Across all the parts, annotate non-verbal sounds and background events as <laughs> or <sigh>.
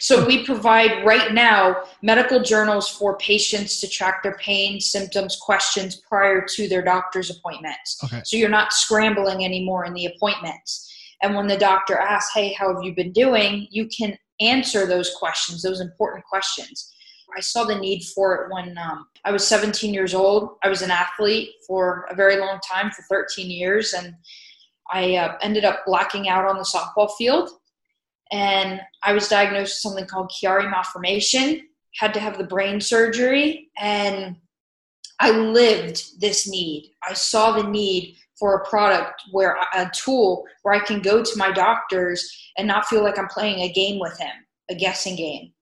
So we provide right now medical journals for patients to track their pain, symptoms, questions prior to their doctor's appointments. Okay. So you're not scrambling anymore in the appointments. And when the doctor asks, "Hey, how have you been doing?" you can answer those questions, those important questions. I saw the need for it when um, I was 17 years old. I was an athlete for a very long time, for 13 years, and I uh, ended up blacking out on the softball field and I was diagnosed with something called Chiari malformation. Had to have the brain surgery, and I lived this need. I saw the need for a product where a tool where I can go to my doctors and not feel like I'm playing a game with him, a guessing game.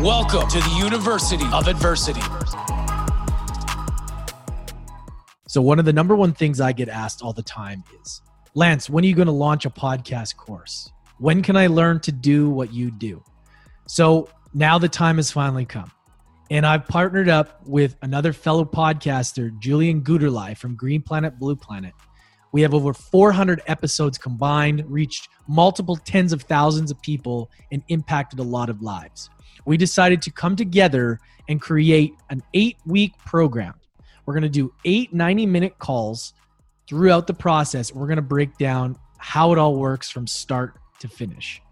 Welcome to the University of Adversity. So, one of the number one things I get asked all the time is Lance, when are you going to launch a podcast course? When can I learn to do what you do? So, now the time has finally come. And I've partnered up with another fellow podcaster, Julian Guterlei from Green Planet Blue Planet. We have over 400 episodes combined, reached multiple tens of thousands of people, and impacted a lot of lives. We decided to come together and create an eight week program. We're going to do eight 90 minute calls throughout the process. We're going to break down how it all works from start to finish.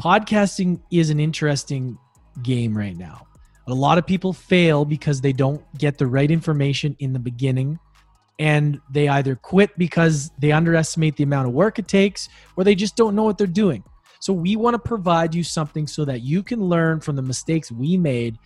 Podcasting is an interesting game right now. A lot of people fail because they don't get the right information in the beginning and they either quit because they underestimate the amount of work it takes or they just don't know what they're doing. So we want to provide you something so that you can learn from the mistakes we made,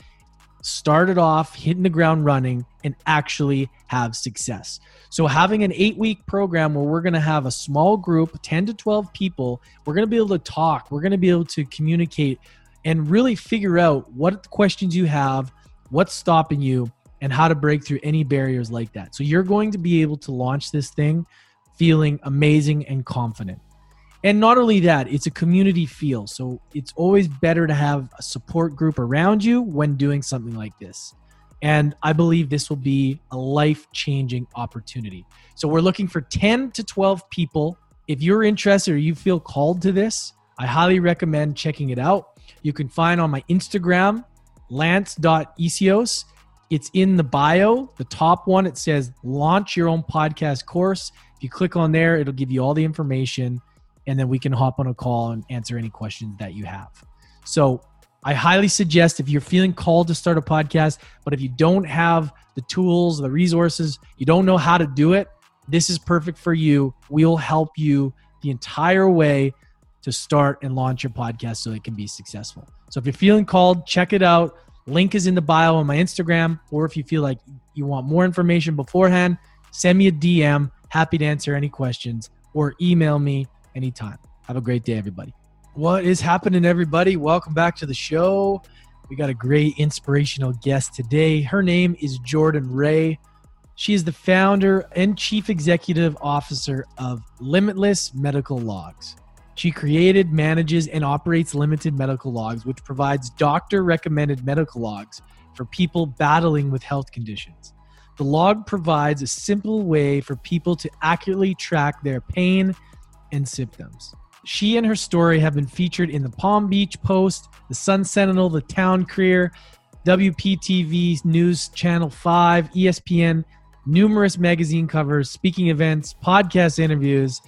start it off hitting the ground running and actually have success. So having an 8-week program where we're going to have a small group, 10 to 12 people, we're going to be able to talk, we're going to be able to communicate and really figure out what questions you have, what's stopping you, and how to break through any barriers like that. So you're going to be able to launch this thing feeling amazing and confident. And not only that, it's a community feel. So it's always better to have a support group around you when doing something like this. And I believe this will be a life changing opportunity. So we're looking for 10 to 12 people. If you're interested or you feel called to this, I highly recommend checking it out. You can find on my Instagram, lance.essihos. It's in the bio, the top one. It says launch your own podcast course. If you click on there, it'll give you all the information, and then we can hop on a call and answer any questions that you have. So I highly suggest if you're feeling called to start a podcast, but if you don't have the tools, the resources, you don't know how to do it, this is perfect for you. We'll help you the entire way to start and launch your podcast so it can be successful. So if you're feeling called, check it out. Link is in the bio on my Instagram. Or if you feel like you want more information beforehand, send me a DM. Happy to answer any questions or email me anytime. Have a great day, everybody. What is happening, everybody? Welcome back to the show. We got a great inspirational guest today. Her name is Jordan Ray. She is the founder and chief executive officer of Limitless Medical Logs. She created, manages, and operates Limited Medical Logs, which provides doctor recommended medical logs for people battling with health conditions. The log provides a simple way for people to accurately track their pain and symptoms. She and her story have been featured in the Palm Beach Post, the Sun Sentinel, the Town Crier, WPTV News Channel 5, ESPN, numerous magazine covers, speaking events, podcast interviews,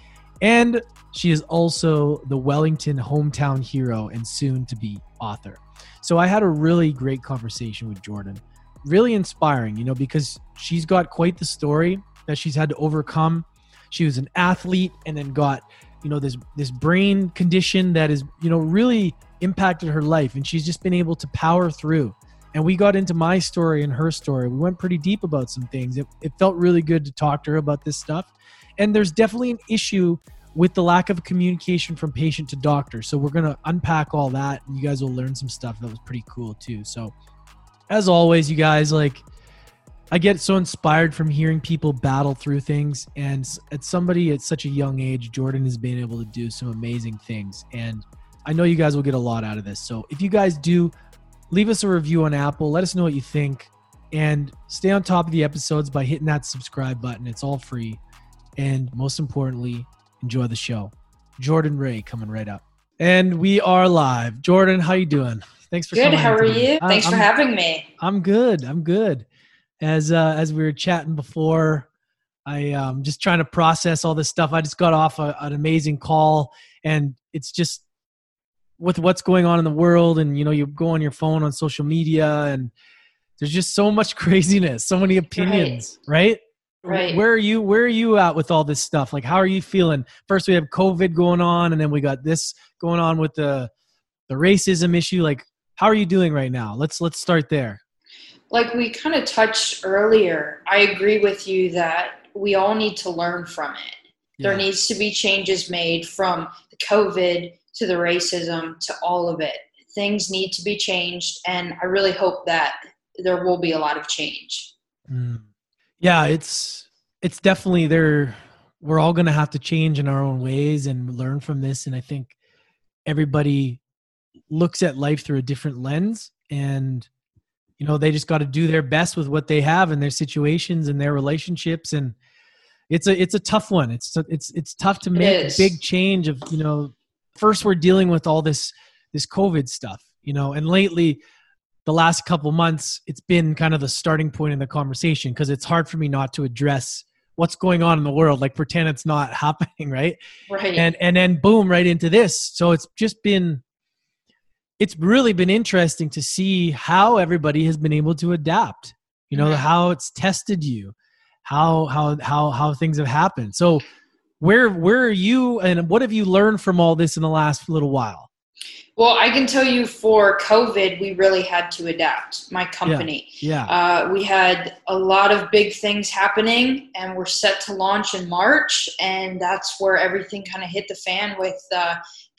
and she is also the Wellington hometown hero and soon to be author. So I had a really great conversation with Jordan. Really inspiring, you know, because she's got quite the story that she's had to overcome. She was an athlete and then got, you know, this this brain condition that is, you know, really impacted her life and she's just been able to power through. And we got into my story and her story. We went pretty deep about some things. It, it felt really good to talk to her about this stuff. And there's definitely an issue with the lack of communication from patient to doctor. So we're going to unpack all that and you guys will learn some stuff that was pretty cool too. So as always, you guys, like, I get so inspired from hearing people battle through things. And at somebody at such a young age, Jordan has been able to do some amazing things. And I know you guys will get a lot out of this. So if you guys do, leave us a review on Apple. Let us know what you think. And stay on top of the episodes by hitting that subscribe button. It's all free. And most importantly, enjoy the show. Jordan Ray coming right up. And we are live. Jordan, how you doing? Thanks for coming? good. How are you? Thanks I'm, for having me. I'm good. I'm good. As uh, as we were chatting before, I um just trying to process all this stuff. I just got off a, an amazing call, and it's just with what's going on in the world, and you know, you go on your phone on social media, and there's just so much <laughs> craziness, so many opinions, right? right? Right. Where are you? Where are you at with all this stuff? Like, how are you feeling? First, we have COVID going on, and then we got this going on with the the racism issue. Like, how are you doing right now? Let's let's start there. Like we kind of touched earlier, I agree with you that we all need to learn from it. Yeah. There needs to be changes made from the COVID to the racism to all of it. Things need to be changed, and I really hope that there will be a lot of change. Mm. Yeah, it's it's definitely there. We're all going to have to change in our own ways and learn from this, and I think everybody looks at life through a different lens and you know they just got to do their best with what they have and their situations and their relationships and it's a it's a tough one. It's it's it's tough to make a big change of you know first we're dealing with all this this covid stuff you know and lately the last couple months it's been kind of the starting point in the conversation because it's hard for me not to address what's going on in the world like pretend it's not <laughs> happening right? Right. And and then boom right into this. So it's just been it's really been interesting to see how everybody has been able to adapt you know mm-hmm. how it's tested you how how how how things have happened so where where are you and what have you learned from all this in the last little while well, I can tell you for COVID, we really had to adapt. My company, yeah, yeah. Uh, we had a lot of big things happening, and we're set to launch in March, and that's where everything kind of hit the fan with uh,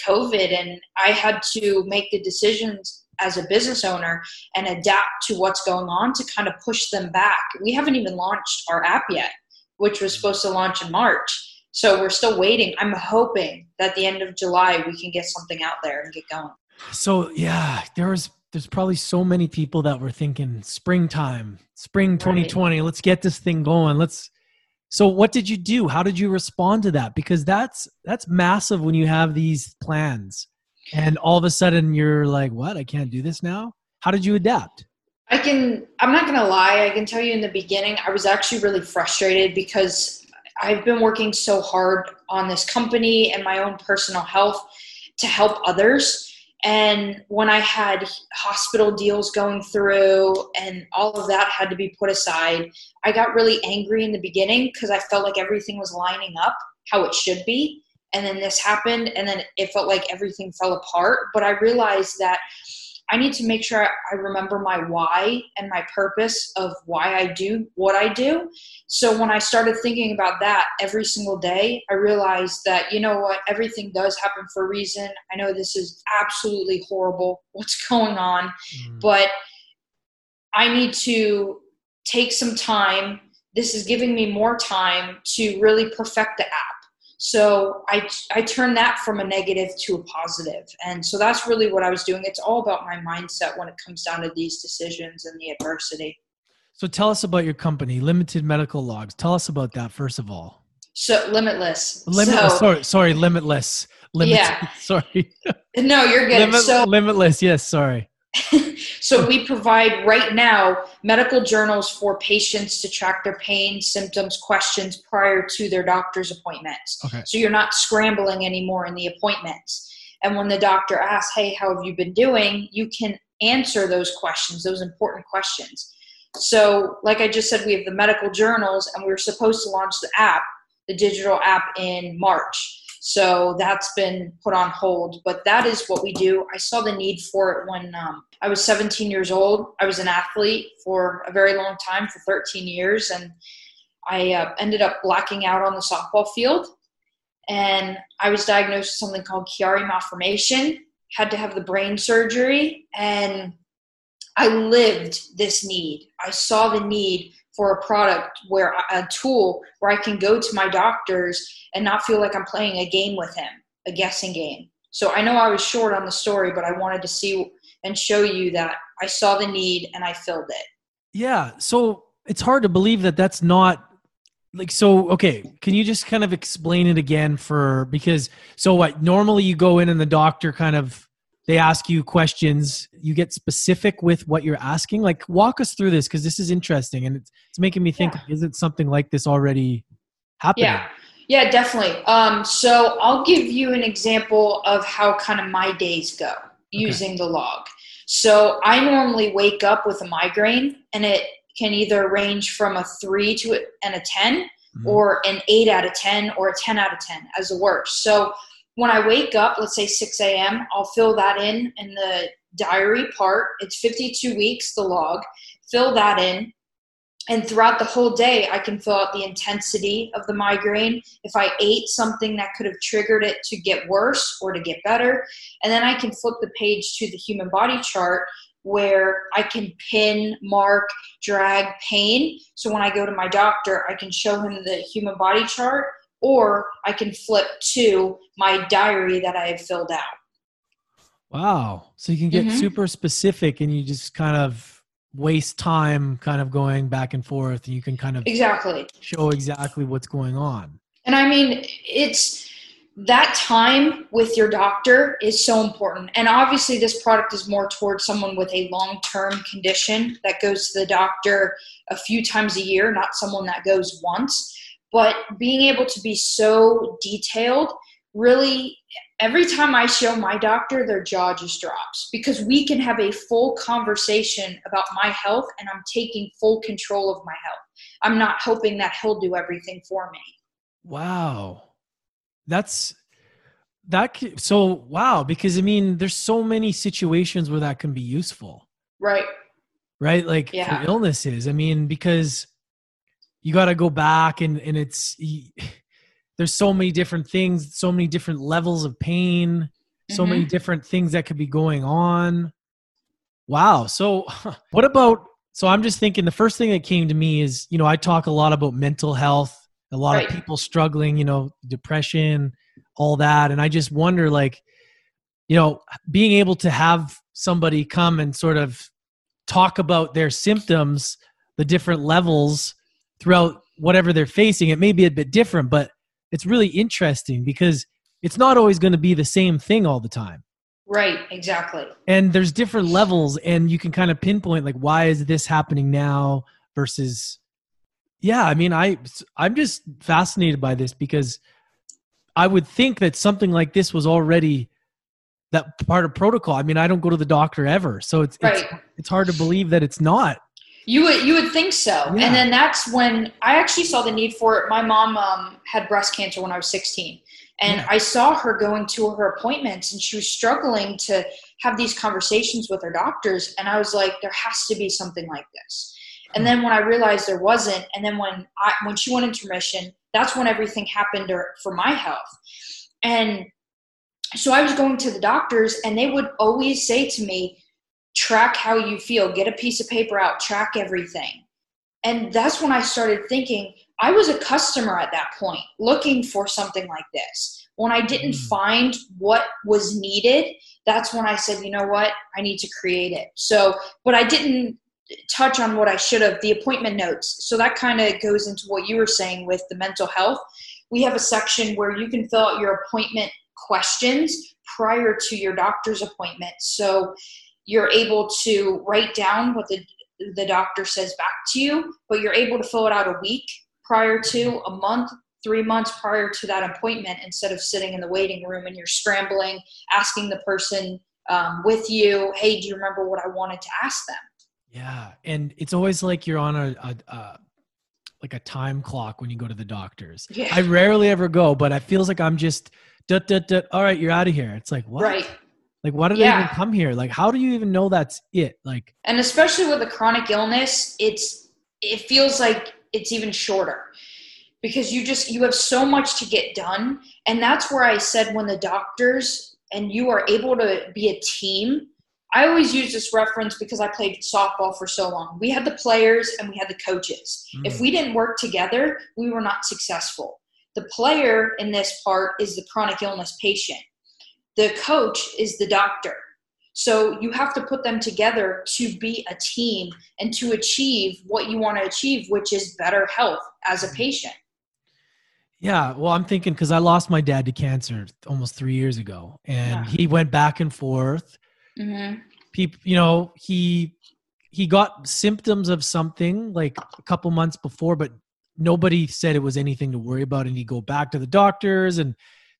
COVID, and I had to make the decisions as a business owner and adapt to what's going on to kind of push them back. We haven't even launched our app yet, which was supposed to launch in March. So we're still waiting. I'm hoping that the end of July we can get something out there and get going. So yeah, there was there's probably so many people that were thinking springtime, spring 2020, right. let's get this thing going. Let's so what did you do? How did you respond to that? Because that's that's massive when you have these plans and all of a sudden you're like, "What? I can't do this now?" How did you adapt? I can I'm not going to lie. I can tell you in the beginning I was actually really frustrated because I've been working so hard on this company and my own personal health to help others. And when I had hospital deals going through and all of that had to be put aside, I got really angry in the beginning because I felt like everything was lining up how it should be. And then this happened, and then it felt like everything fell apart. But I realized that I need to make sure I remember my why and my purpose of why I do what I do. So when I started thinking about that every single day, I realized that, you know what, everything does happen for a reason. I know this is absolutely horrible <laughs> what's going on, mm. but I need to take some time. This is giving me more time to really perfect the app so I, I turned that from a negative to a positive. And so that's really what I was doing. It's all about my mindset when it comes down to these decisions and the adversity. So tell us about your company, Limited Medical Logs. Tell us about that first of all. So limitless. Limitless. So, sorry, sorry, limitless. Limited, yeah. <laughs> Sorry. No, you're good. Limit, so limitless. Yes. Sorry. <laughs> so we provide right now medical journals for patients to track their pain, symptoms, questions prior to their doctor's appointments. Okay. So you're not scrambling anymore in the appointments. And when the doctor asks, "Hey, how have you been doing?" you can answer those questions, those important questions. So, like I just said, we have the medical journals, and we were supposed to launch the app, the digital app, in March. So that's been put on hold. But that is what we do. I saw the need for it when um, I was 17 years old. I was an athlete for a very long time, for 13 years, and I uh, ended up blacking out on the softball field. And I was diagnosed with something called Chiari malformation, had to have the brain surgery, and I lived this need. I saw the need for a product where a tool where I can go to my doctors and not feel like I'm playing a game with him, a guessing game. So I know I was short on the story, but I wanted to see and show you that I saw the need and I filled it. Yeah. So it's hard to believe that that's not like so okay can you just kind of explain it again for because so what normally you go in and the doctor kind of they ask you questions you get specific with what you're asking like walk us through this because this is interesting and it's, it's making me think yeah. is it something like this already happening yeah yeah definitely um, so i'll give you an example of how kind of my days go using the log so i normally wake up with a migraine and it can either range from a three to a, and a 10 mm-hmm. or an eight out of 10 or a 10 out of 10 as the worst. So when I wake up, let's say 6 a.m., I'll fill that in in the diary part. It's 52 weeks, the log. Fill that in. And throughout the whole day, I can fill out the intensity of the migraine. If I ate something that could have triggered it to get worse or to get better. And then I can flip the page to the human body chart where I can pin, mark, drag pain. So when I go to my doctor, I can show him the human body chart or I can flip to my diary that I have filled out. Wow. So you can get mm-hmm. super specific and you just kind of waste time kind of going back and forth you can kind of exactly show exactly what's going on. And I mean, it's that time with your doctor is so important. And obviously, this product is more towards someone with a long term condition that goes to the doctor a few times a year, not someone that goes once. But being able to be so detailed really, every time I show my doctor, their jaw just drops because we can have a full conversation about my health and I'm taking full control of my health. I'm not hoping that he'll do everything for me. Wow that's that so wow because i mean there's so many situations where that can be useful right right like yeah. for illnesses i mean because you got to go back and and it's <sighs> there's so many different things so many different levels of pain so mm-hmm. many different things that could be going on wow so <laughs> what about so i'm just thinking the first thing that came to me is you know i talk a lot about mental health a lot right. of people struggling you know depression all that and i just wonder like you know being able to have somebody come and sort of talk about their symptoms the different levels throughout whatever they're facing it may be a bit different but it's really interesting because it's not always going to be the same thing all the time right exactly and there's different levels and you can kind of pinpoint like why is this happening now versus yeah, I mean, I I'm just fascinated by this because I would think that something like this was already that part of protocol. I mean, I don't go to the doctor ever, so it's right. it's, it's hard to believe that it's not. You would you would think so, yeah. and then that's when I actually saw the need for it. My mom um, had breast cancer when I was 16, and yeah. I saw her going to her appointments, and she was struggling to have these conversations with her doctors, and I was like, there has to be something like this. And then when I realized there wasn't, and then when I when she went into remission, that's when everything happened for my health. And so I was going to the doctors, and they would always say to me, "Track how you feel. Get a piece of paper out. Track everything." And that's when I started thinking I was a customer at that point, looking for something like this. When I didn't mm. find what was needed, that's when I said, you know what, I need to create it. So, but I didn't touch on what I should have the appointment notes. So that kind of goes into what you were saying with the mental health. We have a section where you can fill out your appointment questions prior to your doctor's appointment. So you're able to write down what the the doctor says back to you, but you're able to fill it out a week prior to, a month, three months prior to that appointment instead of sitting in the waiting room and you're scrambling, asking the person um, with you, hey, do you remember what I wanted to ask them? Yeah, and it's always like you're on a, a, a like a time clock when you go to the doctors. Yeah. I rarely ever go, but it feels like I'm just dut, dut, dut, all right, you're out of here. It's like what? Right. Like why did yeah. I even come here? Like how do you even know that's it? Like And especially with a chronic illness, it's it feels like it's even shorter. Because you just you have so much to get done. And that's where I said when the doctors and you are able to be a team I always use this reference because I played softball for so long. We had the players and we had the coaches. Mm. If we didn't work together, we were not successful. The player in this part is the chronic illness patient. The coach is the doctor. So you have to put them together to be a team and to achieve what you want to achieve, which is better health as a mm. patient. Yeah, well, I'm thinking because I lost my dad to cancer almost three years ago, and yeah. he went back and forth. Mm-hmm. People, you know, he he got symptoms of something like a couple months before, but nobody said it was anything to worry about. And he go back to the doctors, and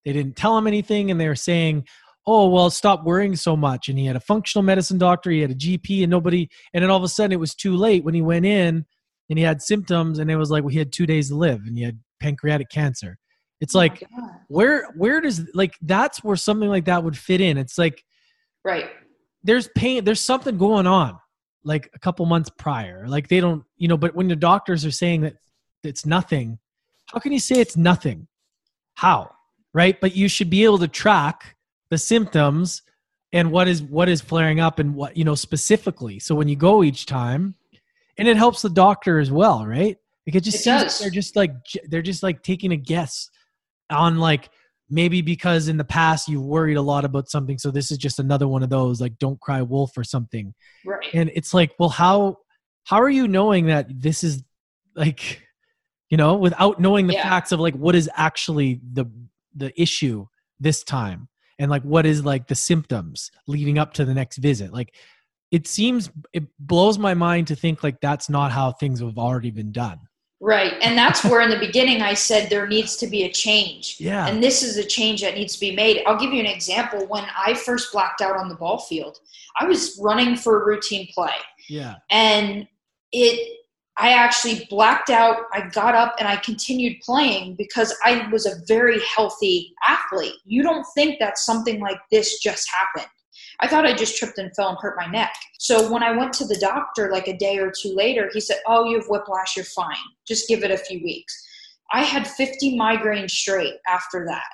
they didn't tell him anything, and they were saying, "Oh, well, stop worrying so much." And he had a functional medicine doctor, he had a GP, and nobody. And then all of a sudden, it was too late when he went in, and he had symptoms, and it was like well, he had two days to live, and he had pancreatic cancer. It's oh like where where does like that's where something like that would fit in. It's like right. There's pain. There's something going on like a couple months prior. Like they don't, you know. But when the doctors are saying that it's nothing, how can you say it's nothing? How right? But you should be able to track the symptoms and what is what is flaring up and what you know specifically. So when you go each time, and it helps the doctor as well, right? Like it just it like they're just like they're just like taking a guess on like maybe because in the past you worried a lot about something, so this is just another one of those like don't cry wolf or something. Right. And it's like, well, how how are you knowing that this is like you know without knowing the yeah. facts of like what is actually the the issue this time and like what is like the symptoms leading up to the next visit like it seems it blows my mind to think like that's not how things have already been done Right. And that's where in the <laughs> beginning I said there needs to be a change. Yeah. And this is a change that needs to be made. I'll give you an example. When I first blacked out on the ball field, I was running for a routine play. Yeah. And it I actually blacked out. I got up and I continued playing because I was a very healthy athlete. You don't think that something like this just happened. I thought I just tripped and fell and hurt my neck. So when I went to the doctor like a day or two later, he said, Oh, you have whiplash, you're fine. Just give it a few weeks. I had 50 migraines straight after that.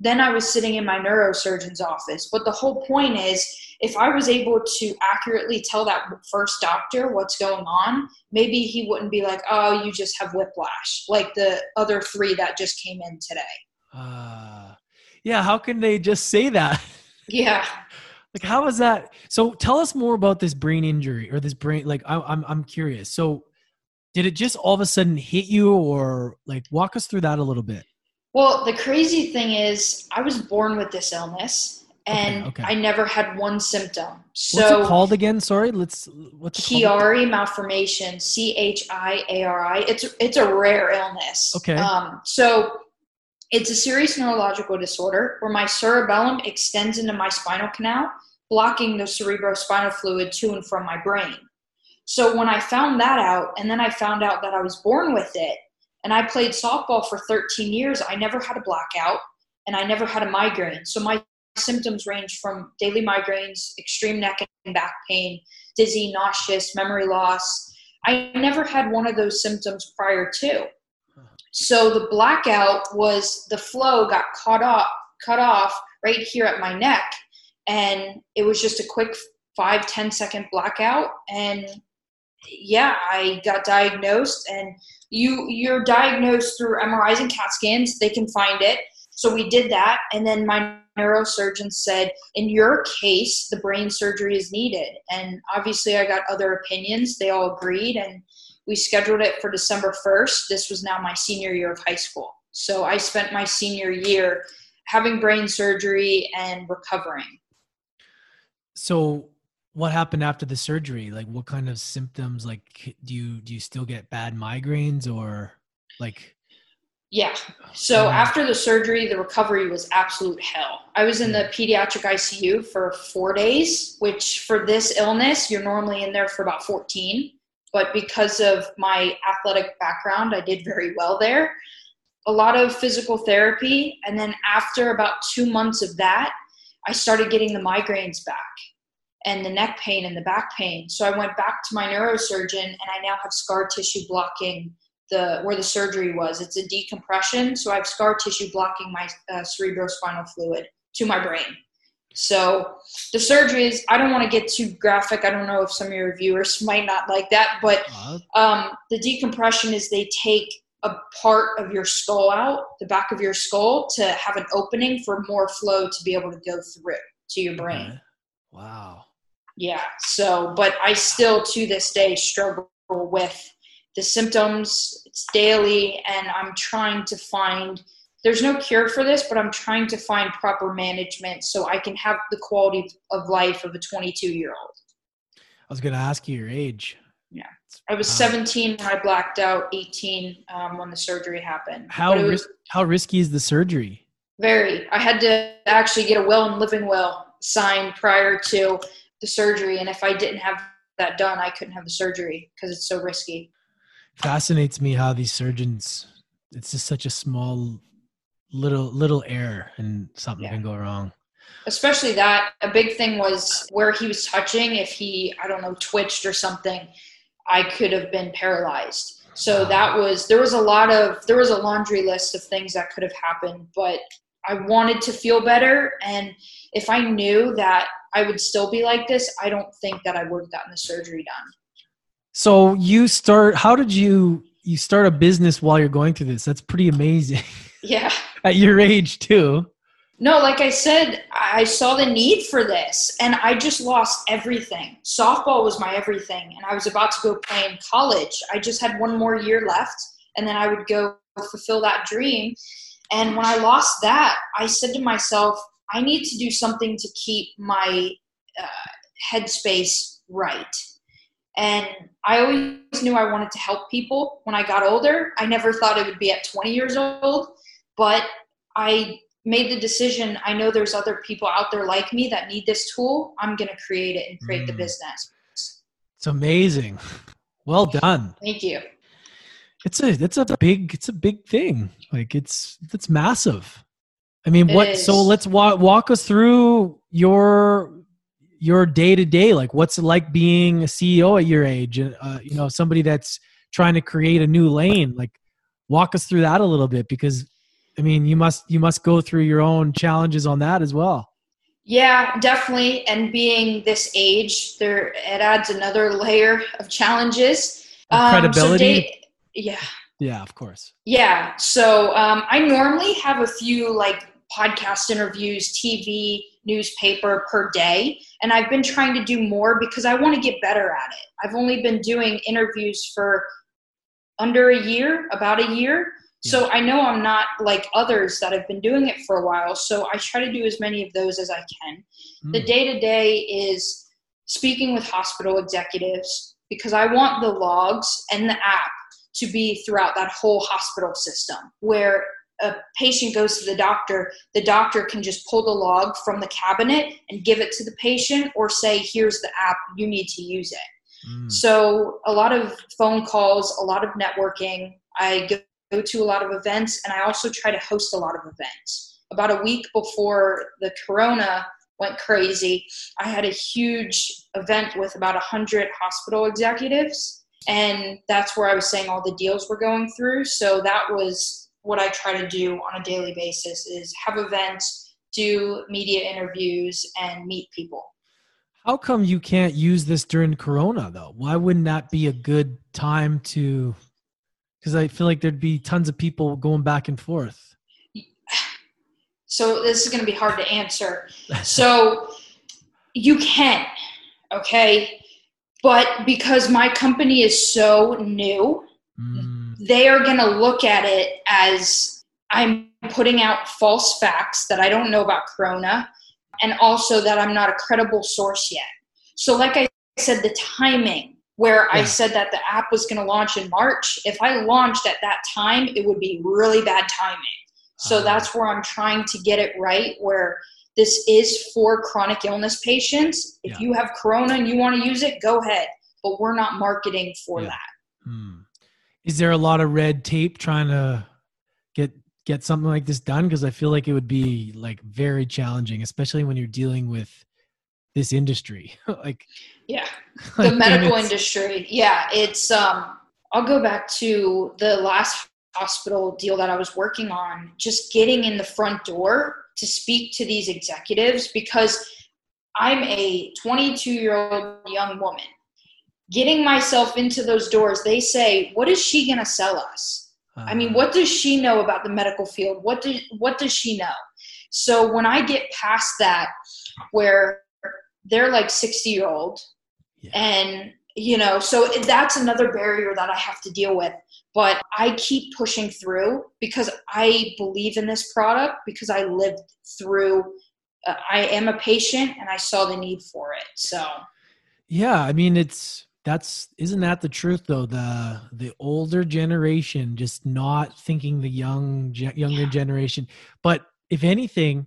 Then I was sitting in my neurosurgeon's office. But the whole point is, if I was able to accurately tell that first doctor what's going on, maybe he wouldn't be like, oh, you just have whiplash, like the other three that just came in today. Uh, yeah, how can they just say that? <laughs> Yeah. Like, how is that? So, tell us more about this brain injury or this brain. Like, I, I'm I'm curious. So, did it just all of a sudden hit you, or like walk us through that a little bit? Well, the crazy thing is, I was born with this illness, and okay, okay. I never had one symptom. So, what's it called again? Sorry, let's. What's Chiari malformation? C H I A R I. It's it's a rare illness. Okay. Um. So it's a serious neurological disorder where my cerebellum extends into my spinal canal, blocking the cerebrospinal fluid to and from my brain. So when I found that out, and then I found out that I was born with it, and I played softball for 13 years, I never had a blackout and I never had a migraine. So my symptoms range from daily migraines, extreme neck and back pain, dizzy, nauseous, memory loss. I never had one of those symptoms prior to. So the blackout was the flow got caught off, cut off right here at my neck. And it was just a quick five ten second blackout. And yeah, I got diagnosed and you you're diagnosed through MRIs and CAT scans. They can find it. So we did that. And then my neurosurgeon said, in your case, the brain surgery is needed. And obviously I got other opinions. They all agreed and we scheduled it for December 1st. This was now my senior year of high school. So I spent my senior year having brain surgery and recovering. So what happened after the surgery? Like what kind of symptoms like do you do you still get bad migraines or like yeah. So after the surgery, the recovery was absolute hell. I was in the mm. pediatric ICU for four days, which for this illness, you're normally in there for about 14 but because of my athletic background, I did very well there. A lot of physical therapy. And then after about two months of that, I started getting the migraines back and the neck pain and the back pain. So I went back to my neurosurgeon and I now have scar tissue blocking the where the surgery was. It's a decompression, so I have scar tissue blocking my uh, cerebrospinal fluid to my brain. So the surgery is, I don't want to get too graphic. I don't know if some of your viewers might not like that, but um, the decompression is they take a part of your skull out, the back of your skull, to have an opening for more flow to be able to go through to your brain. Wow. Yeah. So, but I still to this day struggle with the symptoms. It's daily, and I'm trying to find. There's no cure for this, but I'm trying to find proper management so I can have the quality of life of a 22 year old. I was going to ask you your age. Yeah. I was Wow. 17 when I blacked out, 18 um, when the surgery happened. How was ris- how risky is the surgery? very. I had to actually get a will and living will signed prior to the surgery, and if I didn't have that done, I couldn't have the surgery because it's so risky. Fascinates me how these surgeons. It's just such a small, little little error, and something Yeah. can go wrong. Especially that a big thing was where he was touching. If he, I don't know, twitched or something, I could have been paralyzed. So that was there was a lot of there was a laundry list of things that could have happened, but I wanted to feel better and if I knew that I would still be like this, I don't think that I would have gotten the surgery done. So you start. How did you you start a business while you're going through this? That's pretty amazing. <laughs> Yeah. At your age too. No, like I said, I saw the need for this and I just lost everything. Softball was my everything and I was about to go play in college. I just had one more year left and then I would go fulfill that dream. And when I lost that, I said to myself, I need to do something to keep my uh, headspace right. And I always knew I wanted to help people when I got older. I never thought it would be at 20 years old, but I made the decision I know there's other people out there like me that need this tool. I'm going to create it and create the Mm. business. It's amazing. Well done. Thank you. It's a it's a big it's a big thing. Like it's it's massive. I mean, It what? So let's walk walk us through your your day to day. Like, what's it like being a CEO at your age? Uh, you know, somebody that's trying to create a new lane. Like, walk us through that a little bit because, I mean, you must you must go through your own challenges on that as well. Yeah, definitely. And being this age, there it adds another layer of challenges. Um, so credibility. day- yeah. Yeah, of course. Yeah. So um, I normally have a few like podcast interviews, TV, newspaper per day. And I've been trying to do more because I want to get better at it. I've only been doing interviews for under a year, about a year. So I know I'm not like others that have been doing it for a while. So I try to do as many of those as I can. The Mm. day to day is speaking with hospital executives because I want the logs and the app to be throughout that whole hospital system where a patient goes to the doctor, the doctor can just pull the log from the cabinet and give it to the patient or say, here's the app, you need to use it. Mm. So a lot of phone calls, a lot of networking. I go, go to a lot of events, and I also try to host a lot of events. About a week before the corona went crazy, I had a huge event with about a hundred hospital executives, and that's where I was saying all the deals we're going through. So that was what I try to do on a daily basis: is have events, do media interviews, and meet people. How come you can't use this during Corona though? Why wouldn't that be a good time to? Because I feel like there'd be tons of people going back and forth. <sighs> So this is going to be hard to answer. <laughs> So you can, okay? But because my company is so new, Mm, they are going to look at it as I'm putting out false facts that I don't know about Corona and also that I'm not a credible source yet. So, like I said, the timing where I said that the app was going to launch in March, if I launched at that time, it would be really bad timing. So Ah. that's where I'm trying to get it right, where this is for chronic illness patients. If Yeah. you have Corona and you want to use it, go ahead. But we're not marketing for Yeah. that. mm. Is there a lot of red tape trying to get get something like this done? Because I feel like it would be like very challenging, especially when you're dealing with this industry. <laughs> like Yeah. <laughs> like, the medical industry yeah it's um i'll go back to the last hospital deal that i was working on just getting in the front door to speak to these executives because I'm a 22 year old young woman. Getting myself into those doors, they say, What is she going to sell us? Uh-huh. I mean, what does she know about the medical field? What, do, what does she know? So when I get past that, where they're like 60 year old, yeah. and you know so that's another barrier that i have to deal with but i keep pushing through because i believe in this product because i lived through uh, i am a patient and i saw the need for it so. Yeah i mean it's that's isn't that the truth though? The the older generation just not thinking the young younger yeah. generation. But if anything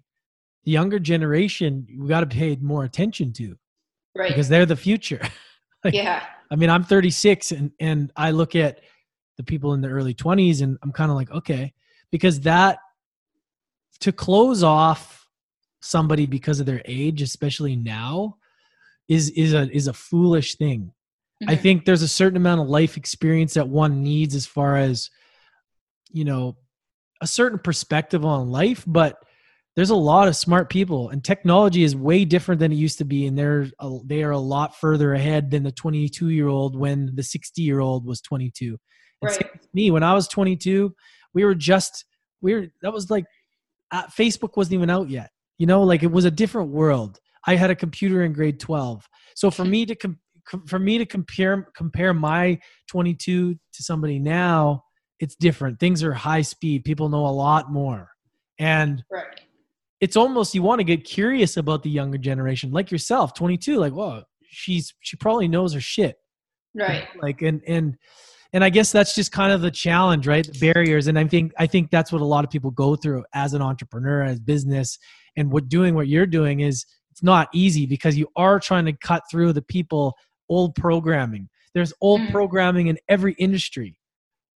the younger generation we got to pay more attention to right. because they're the future. <laughs> Like, yeah. I mean, I'm 36 and and I look at the people in the early 20s and I'm kind of like, okay, because that to close off somebody because of their age, especially now, is is a is a foolish thing. Mm-hmm. I think there's a certain amount of life experience that one needs as far as you know, a certain perspective on life, but there's a lot of smart people and technology is way different than it used to be and they're a, they are a lot further ahead than the 22 year old when the 60 year old was 22 and right. me when i was 22 we were just we were that was like uh, facebook wasn't even out yet you know like it was a different world i had a computer in grade 12 so for me to com- for me to compare compare my 22 to somebody now it's different things are high speed people know a lot more and right it's almost you want to get curious about the younger generation, like yourself, 22. Like, whoa, she's she probably knows her shit, right? Like, and and and I guess that's just kind of the challenge, right? The barriers, and I think I think that's what a lot of people go through as an entrepreneur, as business, and what doing what you're doing is it's not easy because you are trying to cut through the people old programming. There's old mm. programming in every industry.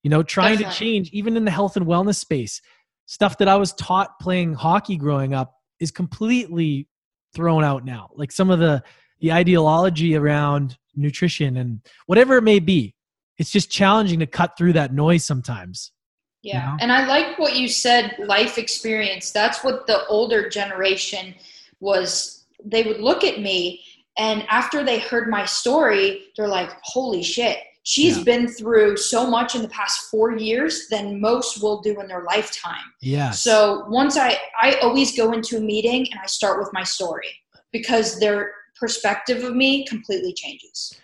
You know, trying Definitely. to change even in the health and wellness space stuff that I was taught playing hockey growing up is completely thrown out now. Like some of the the ideology around nutrition and whatever it may be, it's just challenging to cut through that noise sometimes. Yeah. You know? And I like what you said life experience. That's what the older generation was they would look at me and after they heard my story, they're like, "Holy shit, she's yeah. been through so much in the past four years than most will do in their lifetime. Yeah. So once I, I always go into a meeting and I start with my story because their perspective of me completely changes.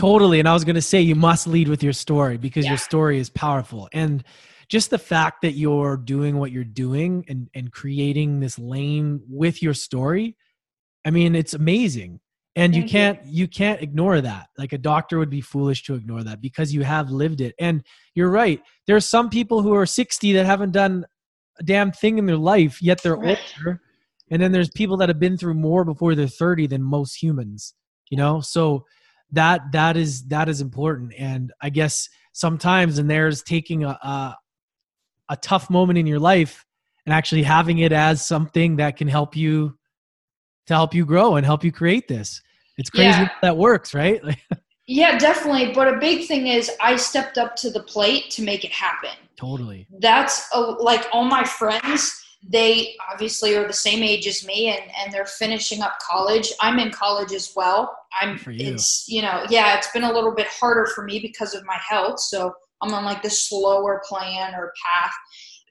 Totally. And I was going to say, you must lead with your story because yeah. your story is powerful. And just the fact that you're doing what you're doing and, and creating this lane with your story, I mean, it's amazing and you can't you. you can't ignore that like a doctor would be foolish to ignore that because you have lived it and you're right there are some people who are 60 that haven't done a damn thing in their life yet they're right. older and then there's people that have been through more before they're 30 than most humans you know so that that is that is important and i guess sometimes and there's taking a, a a tough moment in your life and actually having it as something that can help you to help you grow and help you create this. It's crazy yeah. that works, right? <laughs> yeah, definitely. But a big thing is I stepped up to the plate to make it happen. Totally. That's a, like all my friends. They obviously are the same age as me, and and they're finishing up college. I'm in college as well. I'm. For you. It's you know yeah. It's been a little bit harder for me because of my health. So I'm on like the slower plan or path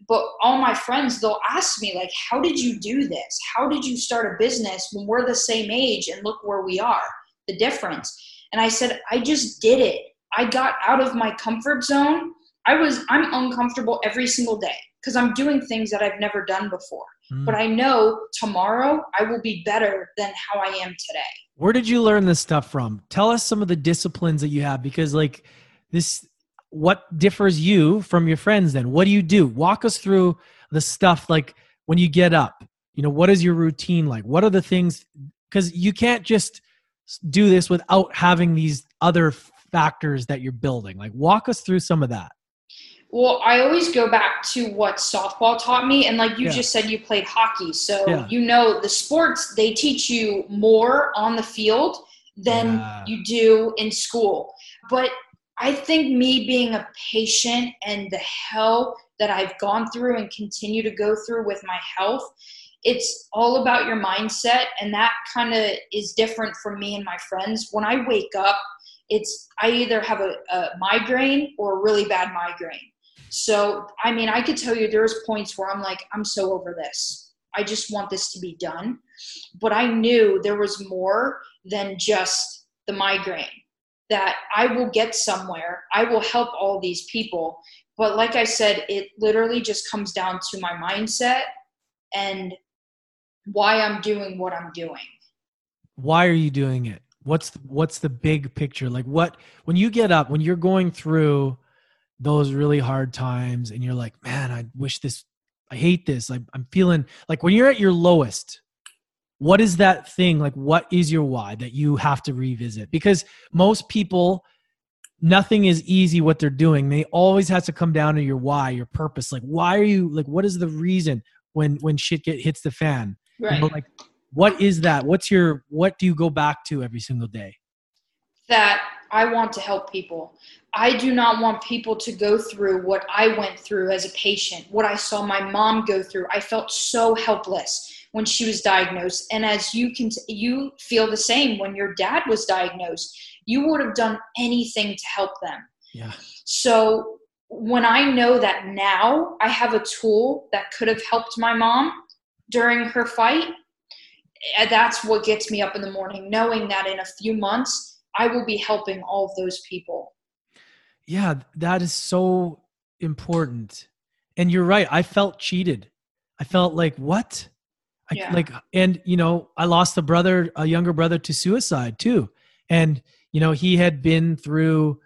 but all my friends they'll ask me like how did you do this how did you start a business when we're the same age and look where we are the difference and i said i just did it i got out of my comfort zone i was i'm uncomfortable every single day because i'm doing things that i've never done before. Mm. but i know tomorrow i will be better than how i am today. Where did you learn this stuff from? Tell us some of the disciplines that you have because like this what differs you from your friends then? What do you do? Walk us through the stuff like when you get up. You know what is your routine like? What are the things because you can't just do this without having these other factors that you're building. Like walk us through some of that well i always go back to what softball taught me and like you yeah. just said you played hockey so yeah. you know the sports they teach you more on the field than yeah. you do in school but I think me being a patient and the hell that I've gone through and continue to go through with my health, it's all about your mindset and that kind of is different for me and my friends when i wake up it's i either have a, a migraine or a really bad migraine so i mean i could tell you there's points where i'm like i'm so over this i just want this to be done but i knew there was more than just the migraine that i will get somewhere i will help all these people but like i said it literally just comes down to my mindset and why I'm doing what I'm doing. Why are you doing it? What's the, what's the big picture? Like what when you get up, when you're going through those really hard times and you're like, "Man, I wish this I hate this. I, I'm feeling like when you're at your lowest, what is that thing? Like what is your why that you have to revisit? Because most people nothing is easy what they're doing. They always has to come down to your why your purpose. Like why are you like what is the reason when when shit get hits the fan? Right. know, like what is that? What's your what do you go back to every single day? That I want to help people. I do not want people to go through what I went through as a patient, what I saw my mom go through. I felt so helpless when she was diagnosed. And as you can you feel the same when your dad was diagnosed. You would have done anything to help them. yeah So when I know that now I have a tool that could have helped my mom during her fight, eh, that's what gets me up in the morning, knowing that in a few months I will be helping all of those people. yeah that is so important. And you're right i felt cheated. I felt like what? I, Yeah. like and you know i lost a brother a younger brother to suicide too. And you know he had been through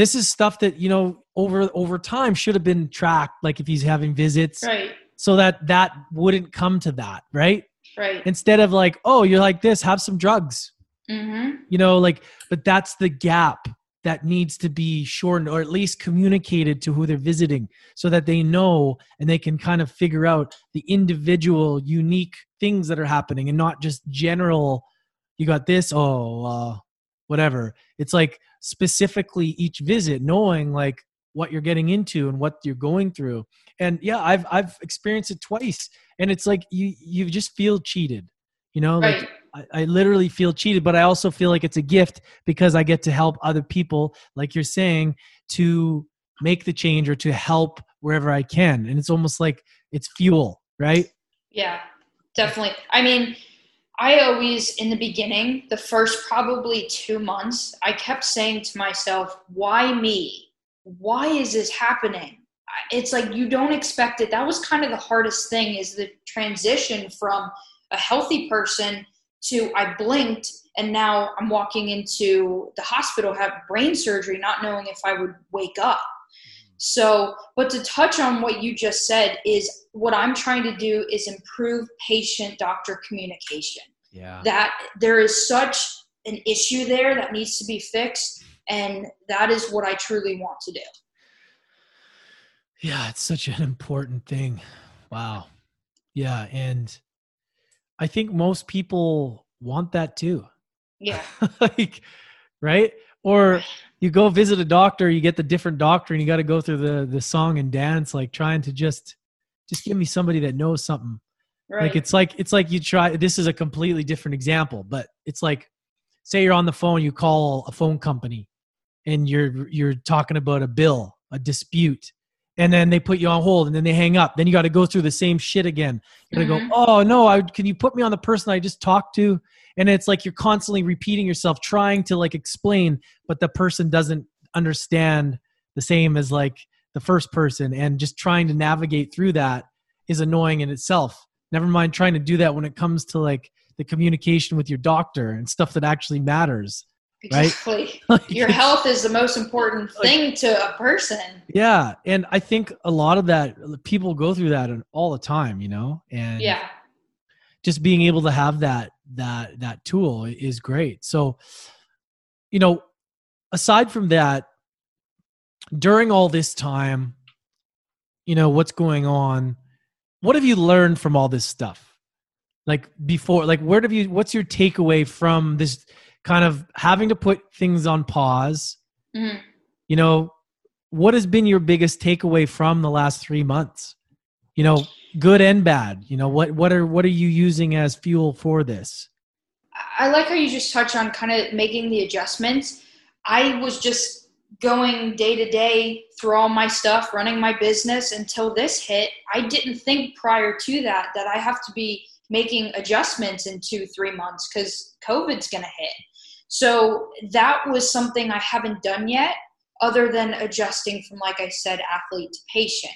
this is stuff that you know over over time should have been tracked like if he's having visits. Right, so that that wouldn't come to that right? Right. instead of like oh you're like this have some drugs Mm-hmm. you know like but that's the gap that needs to be shortened or at least communicated to who they're visiting so that they know and they can kind of figure out the individual unique things that are happening and not just general you got this oh uh, whatever it's like specifically each visit knowing like what you're getting into and what you're going through and yeah i've i've experienced it twice and it's like you you just feel cheated you know like Right. I, literally feel cheated, but I also feel like it's a gift because I get to help other people, like you're saying, to make the change or to help wherever I can. And it's almost like it's fuel, right? Yeah, definitely. I mean, I always, in the beginning, the first probably two months, I kept saying to myself, why me? Why is this happening? It's like you don't expect it. That was kind of the hardest thing is the transition from a healthy person to I blinked and now I'm walking into the hospital, have brain surgery, not knowing if I would wake up. So, but to touch on what you just said is what I'm trying to do is improve patient doctor communication. Yeah. That there is such an issue there that needs to be fixed, and that is what I truly want to do. Yeah, it's such an important thing. Wow. Yeah. And I think most people want that too. Yeah, <laughs> like, right? Or you go visit a doctor, you get the different doctor, and you got to go through the the song and dance, like trying to just just give me somebody that knows something. right. Like it's like it's like you try. This is a completely different example, but it's like, say you're on the phone, you call a phone company, and you're you're talking about a bill, a dispute, and then they put you on hold, and then they hang up. Then you got to go through the same shit again. You got to Mhm. go, oh no, I, can you put me on the person I just talked to? And it's like you're constantly repeating yourself, trying to like explain, but the person doesn't understand the same as like the first person, and just trying to navigate through that is annoying in itself. Never mind trying to do that when it comes to like the communication with your doctor and stuff that actually matters. Right? exactly. Like, <laughs> Your health is the most important thing to a person. Yeah, and I think a lot of that people go through that all the time, you know, and Yeah, just being able to have that that that tool is great. So, you know, aside from that, during all this time, you know, what's going on? What have you learned from all this stuff? Like before, like where have you? What's your takeaway from this kind of having to put things on pause? Mhm. You know, what has been your biggest takeaway from the last three months? You know, good and bad. You know, what what are what are you using as fuel for this? I like how you just touch on kind of making the adjustments. I was just going day to day through all my stuff, running my business until this hit. I didn't think prior to that that I have to be making adjustments in two, three months because COVID's going to hit. So that was something I haven't done yet, other than adjusting from, like I said, athlete to patient.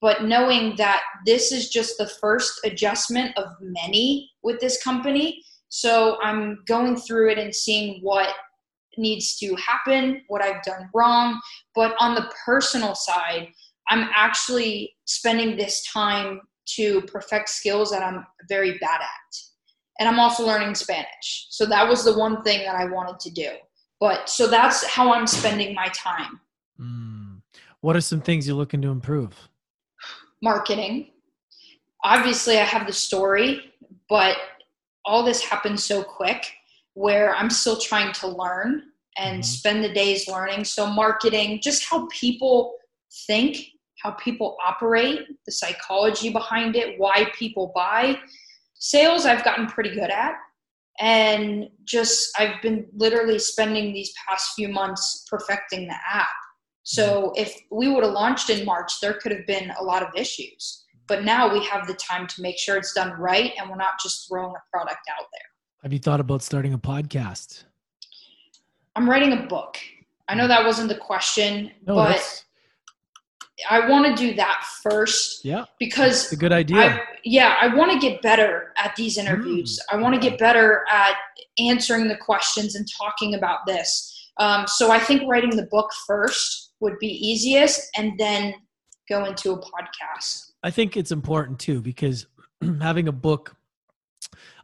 But knowing that this is just the first adjustment of many with this company. So I'm going through it and seeing what needs to happen, what I've done wrong. But on the personal side, I'm actually spending this time to perfect skills that I'm very bad at. And I'm also learning Spanish. So that was the one thing that I wanted to do. But so that's how I'm spending my time. Mm. What are some things you're looking to improve? Marketing. Obviously, I have the story, but all this happened so quick where I'm still trying to learn and mm-hmm. spend the days learning. So, marketing, just how people think, how people operate, the psychology behind it, why people buy. Sales, I've gotten pretty good at. And just, I've been literally spending these past few months perfecting the app. So, mm-hmm. if we would have launched in March, there could have been a lot of issues. But now we have the time to make sure it's done right and we're not just throwing a product out there. Have you thought about starting a podcast? I'm writing a book. I know that wasn't the question, no, but. I want to do that first. Yeah. Because a good idea. I, yeah, I want to get better at these interviews. Mm. I want to get better at answering the questions and talking about this. Um, so I think writing the book first would be easiest and then go into a podcast. I think it's important too because <clears throat> having a book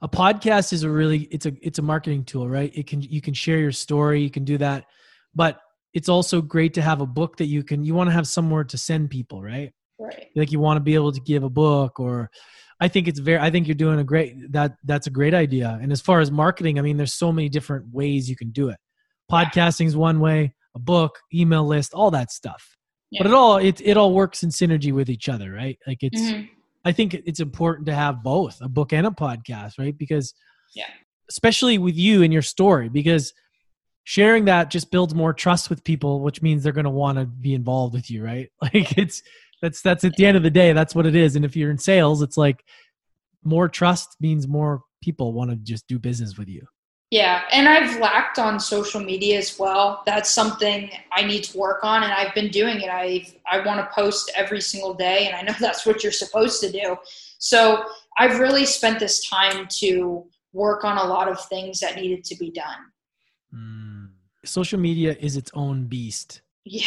a podcast is a really it's a it's a marketing tool right it can you can share your story you can do that but it's also great to have a book that you can you want to have somewhere to send people right? Right. Like you want to be able to give a book or i think it's very i think you're doing a great that that's a great idea. And as far as marketing i mean there's so many different ways you can do it. Podcasting is one way a book email list all that stuff. Yeah. but it all it, it all works in synergy with each other right? Like it's mm-hmm. I think it's important to have both a book and a podcast, right? Because, yeah, especially with you and your story, because sharing that just builds more trust with people, which means they're going to want to be involved with you, right? <laughs> Like it's that's that's at the end of the day, that's what it is. And if you're in sales, it's like more trust means more people want to just do business with you. Yeah, and I've lacked on social media as well. That's something I need to work on, and I've been doing it. I I want to post every single day, and I know <laughs> that's what you're supposed to do. So I've really spent this time to work on a lot of things that needed to be done. Mm. Social media is its own beast. Yeah.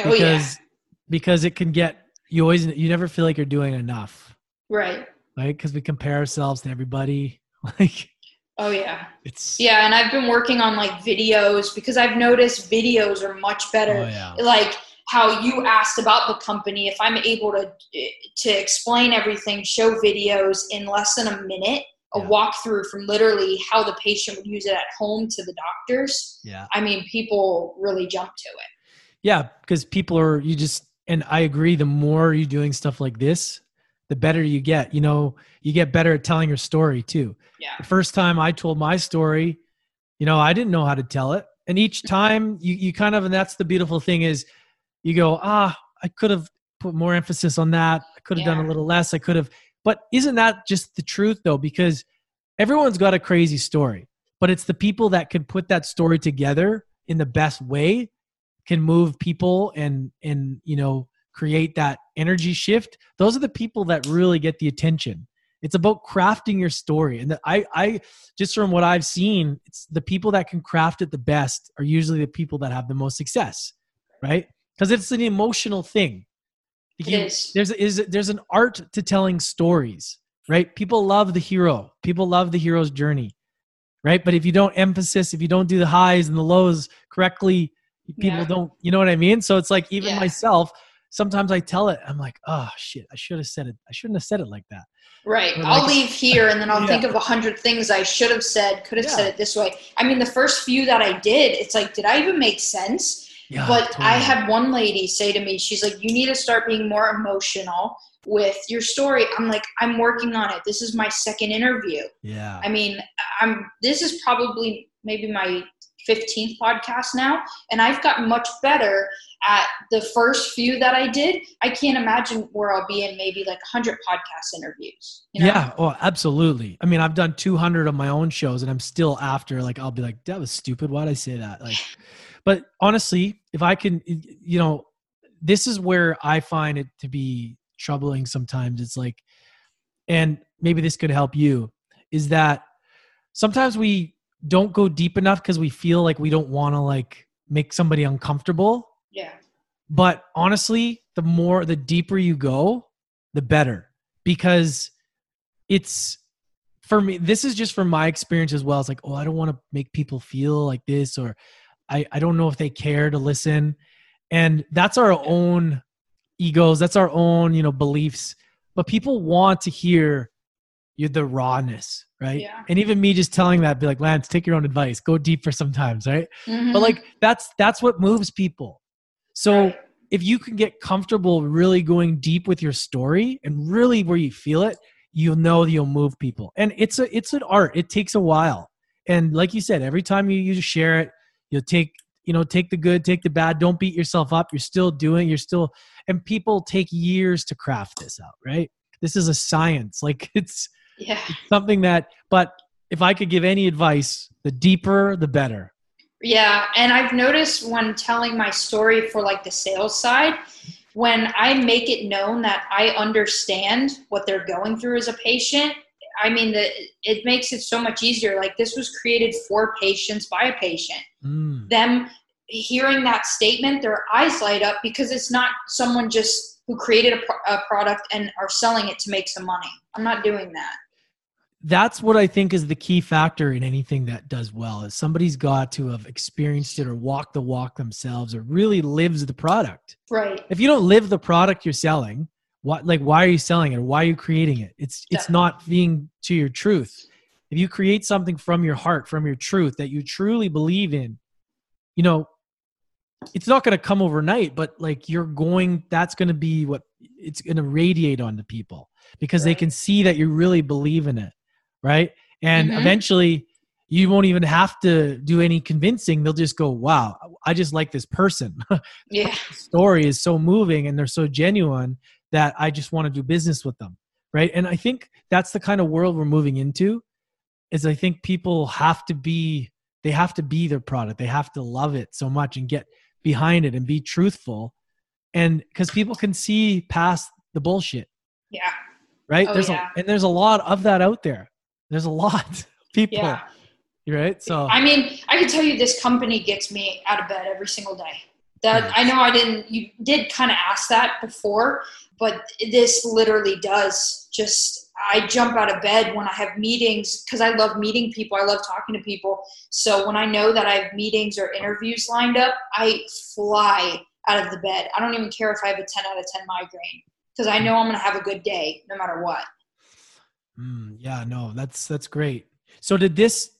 Oh because, yeah. Because it can get you always you never feel like you're doing enough. Right. Right, because we compare ourselves to everybody. <laughs> Like Oh yeah. It's Yeah, and I've been working on like videos because I've noticed videos are much better. Oh, yeah. Like how you asked about the company, if I'm able to eh, to explain everything, show videos in less than a minute, a yeah. walkthrough from literally how the patient would use it at home to the doctors. Yeah. I mean, people really jump to it. Yeah, because people are you just and I agree the more you're doing stuff like this, the better you get. You know, you get better at telling your story too. Yeah. The first time I told my story, you know, I didn't know how to tell it. And each <laughs> time you, you kind of, and that's the beautiful thing is you go, ah, I could have put more emphasis on that. I could have yeah. done a little less. I could have, but isn't that just the truth though? Because everyone's got a crazy story, but it's the people that can put that story together in the best way can move people and, and, you know, create that energy shift. Those are the people that really get the attention. It's about crafting your story. And I, I, just from what I've seen, it's the people that can craft it the best are usually the people that have the most success, right? Because it's an emotional thing. You, is. There's, is, there's an art to telling stories, right? People love the hero. People love the hero's journey, right? But if you don't emphasis, if you don't do the highs and the lows correctly, people yeah. don't, you know what I mean? So it's like even yeah. myself, sometimes I tell it, I'm like, oh shit, I should have said it. I shouldn't have said it like that. Right. I'll leave here and then I'll yeah. think of a hundred things I should have said, could have said it this way. I mean, the first few that I did, it's like, did I even make sense? Yeah, but I totally. had one lady say to me, she's like, you need to start being more emotional with your story. I'm like, I'm working on it. This is my second interview. Yeah. I mean, I'm this is probably maybe my 15th podcast now, and I've gotten much better at the first few that I did. I can't imagine where I'll be in maybe like 100 podcast interviews. You know? Yeah, oh, absolutely. I mean, I've done 200 of my own shows and I'm still after like I'll be like that was stupid. Why did I say that? Like <sighs> <laughs> but honestly, if I can you know, this is where I find it to be troubling sometimes. It's like and maybe this could help you is that sometimes we don't go deep enough cuz we feel like we don't want to like make somebody uncomfortable Yeah. but honestly the more the deeper you go the better because it's for me this is just from my experience as well it's like oh i don't want to make people feel like this or i i don't know if they care to listen. And that's our own egos. That's our own you know beliefs. But people want to hear you the rawness right? Yeah. and even me just telling that be like lance take your own advice. Go deeper sometimes right? Mhm. but like that's that's what moves people. So Right. if you can get comfortable really going deep with your story and really where you feel it you'll know that you'll move people. And it's a it's an art. It takes a while. And like you said every time you, you share it you'll take you know take the good take the bad don't beat yourself up. You're still doing you're still and people take years to craft this out right? This is a science. <laughs> Like it's yeah. something that but if i could give any advice the deeper the better. Yeah, and I've noticed when telling my story for like the sales side, when I make it known that I understand what they're going through as a patient, I mean that it makes it so much easier. Like this was created for patients by a patient. Mm. Them hearing that statement, their eyes light up because it's not someone just who created a, a product and are selling it to make some money. I'm not doing that. that's what I think is the key factor in anything that does well is somebody's got to have experienced it or walked the walk themselves or really lives the product. Right. If you don't live the product you're selling, what like why are you selling it? Why are you creating it? It's it's not being to your truth. If you create something from your heart, from your truth that you truly believe in, you know, it's not going to come overnight, but like you're going that's going to be what it's going to radiate onto people because they can see that you really believe in it, right? And Mhm. eventually you won't even have to do any convincing. They'll just go, "Wow, I just like this person." <laughs> Yeah. story is so moving and they're so genuine that I just want to do business with them. Right. And I think that's the kind of world we're moving into is I think people have to be they have to be their product. They have to love it so much and get behind it and be truthful. And because people can see past the bullshit, Yeah. right? Oh, there's yeah. a, and there's a lot of that out there. There's a lot of <laughs> people, Yeah. right? So I mean, I can tell you this company gets me out of bed every single day. That I know I didn't you did kind of ask that before, but this literally does just I jump out of bed when I have meetings cuz I love meeting people. I love talking to people. So when I know that I have meetings or interviews lined up, I fly out of the bed. I don't even care if I have a 10 out of 10 migraine because I know I'm going to have a good day no matter what. Mm, yeah, no, that's that's great. So did this?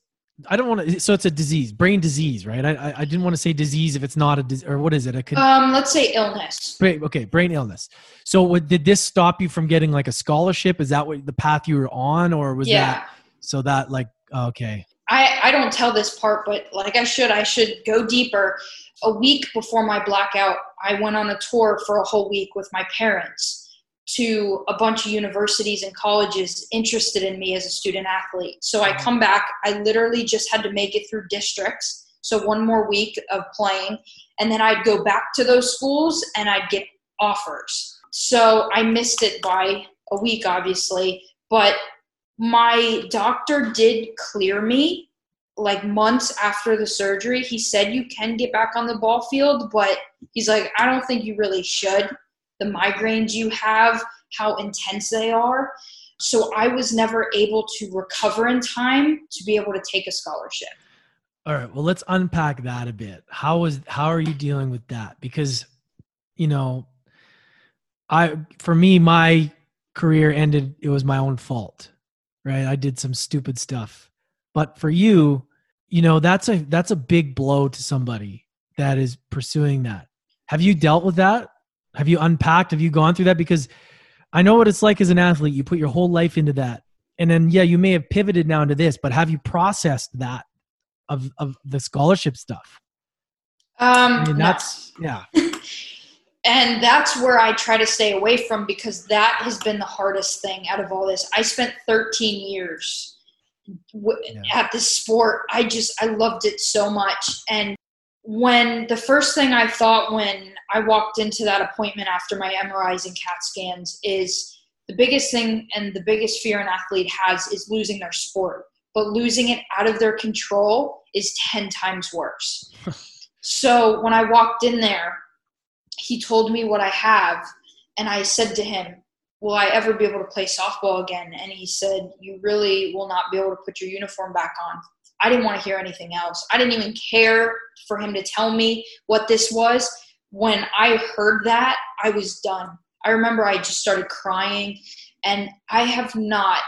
I don't want to. So it's a disease, brain disease, right? I I, I didn't want to say disease if it's not a disease, or what is it? I could. Um, let's say illness. Brain, okay, brain illness. So what, did this stop you from getting like a scholarship? Is that what the path you were on, or was yeah. that so that like okay? I, I don't tell this part, but like I should, I should go deeper. A week before my blackout, I went on a tour for a whole week with my parents to a bunch of universities and colleges interested in me as a student athlete. So I come back, I literally just had to make it through districts. So one more week of playing, and then I'd go back to those schools and I'd get offers. So I missed it by a week, obviously, but my doctor did clear me like months after the surgery. He said you can get back on the ball field, but he's like, I don't think you really should. The migraines you have, how intense they are. So I was never able to recover in time to be able to take a scholarship. All right. Well, let's unpack that a bit. How is how are you dealing with that? Because, you know, I for me, my career ended. It was my own fault, right? I did some stupid stuff. But for you, you know, that's a that's a big blow to somebody that is pursuing that. Have you dealt with that? Have you unpacked? Have you gone through that? Because I know what it's like as an athlete. You put your whole life into that. And then, yeah, you may have pivoted now into this, but have you processed that of, of the scholarship stuff? Um, I mean, no. that's, yeah. <laughs> and that's where I try to stay away from because that has been the hardest thing out of all this. I spent 13 years w- Yeah. at this sport. I just I loved it so much. And when the first thing I thought when I walked into that appointment after my MRIs and CAT scans is the biggest thing and the biggest fear an athlete has is losing their sport. But losing it out of their control is 10 times worse. <laughs> so when I walked in there, he told me what I have, and I said to him, Will I ever be able to play softball again? And he said, You really will not be able to put your uniform back on. I didn't want to hear anything else. I didn't even care for him to tell me what this was. When I heard that, I was done. I remember I just started crying, and I have not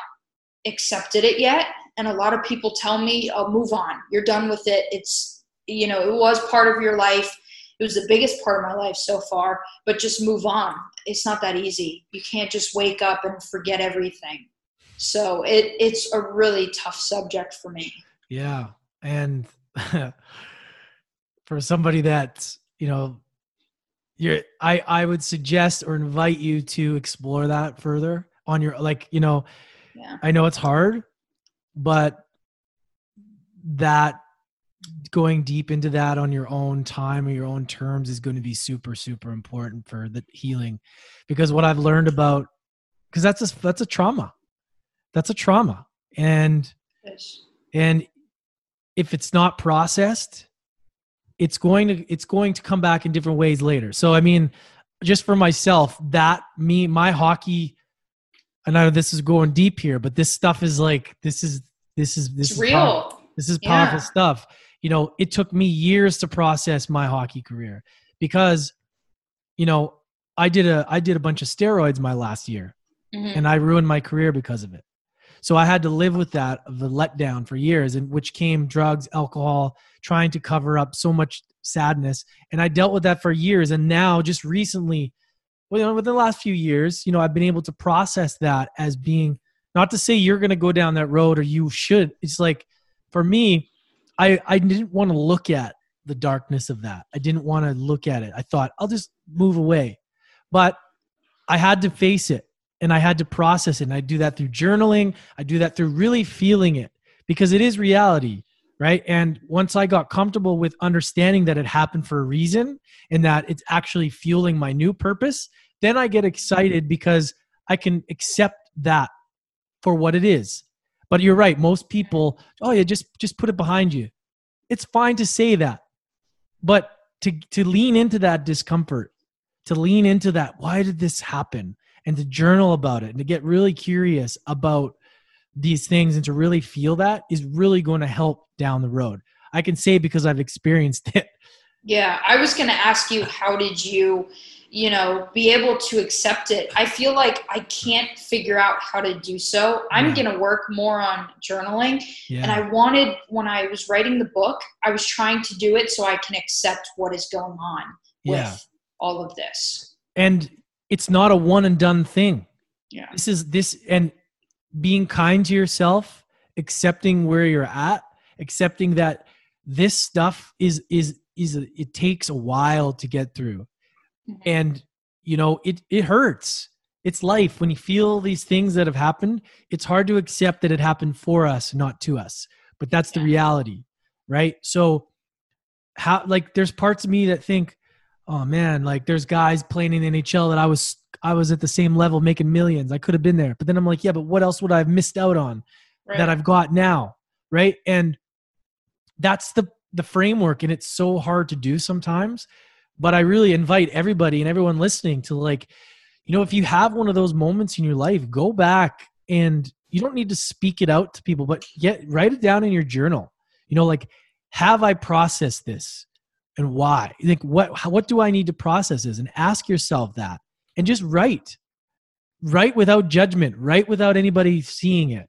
accepted it yet. And a lot of people tell me, Oh, move on. You're done with it. It's, you know, it was part of your life it was the biggest part of my life so far but just move on it's not that easy you can't just wake up and forget everything so it it's a really tough subject for me Yeah. And <laughs> for somebody that, you know, you're I I would suggest or invite you to explore that further on your like, you know, yeah I know it's hard, but that going deep into that on your own time or your own terms is going to be super super important for the healing because what I've learned about because that's a that's a trauma. That's a trauma. And Yes. and if it's not processed it's going to it's going to come back in different ways later so i mean just for myself that me my hockey and i know this is going deep here but this stuff is like this is this is this it's is real this is powerful Yeah. stuff you know it took me years to process my hockey career because you know i did a i did a bunch of steroids my last year Mhm. and I ruined my career because of it. So I had to live with that of the letdown for years, and which came drugs, alcohol, trying to cover up so much sadness, and I dealt with that for years. And now, just recently, well, you know, within the last few years, you know, I've been able to process that as being not to say you're going to go down that road or you should. It's like for me, I I didn't want to look at the darkness of that. I didn't want to look at it. I thought I'll just move away, but I had to face it and I had to process it. And I do that through journaling. I do that through really feeling it because it is reality, right? And once I got comfortable with understanding that it happened for a reason and that it's actually fueling my new purpose, then I get excited because I can accept that for what it is. But you're right, most people, oh yeah, just just put it behind you. It's fine to say that. But to to lean into that discomfort, to lean into that, why did this happen? And to journal about it and to get really curious about these things and to really feel that is really going to help down the road. I can say because I've experienced <laughs> it. yeah i was going to ask you how did you you know be able to accept it i feel like i can't figure out how to do so i'm Yeah. going to work more on journaling Yeah. And I wanted, when I was writing the book, I was trying to do it so I can accept what is going on with all of this. and it's not a one and done thing. Yeah. This is this and being kind to yourself, accepting where you're at, accepting that this stuff is is is it takes a while to get through. Mhm. And you know, it it hurts. It's life when you feel these things that have happened, it's hard to accept that it happened for us, not to us. But that's the reality, right? So how like there's parts of me that think oh man, like there's guys playing in the NHL that I was I was at the same level making millions. I could have been there. But then I'm like, yeah, but what else would I have missed out on Right. that I've got now? Right? And that's the the framework and it's so hard to do sometimes. But I really invite everybody and everyone listening to like, you know, if you have one of those moments in your life, go back and you don't need to speak it out to people, but yet write it down in your journal. You know, like, have I processed this? And why? Like what how, what do i need to process this? And ask yourself that. And just write. Write without judgment. Write without anybody seeing it.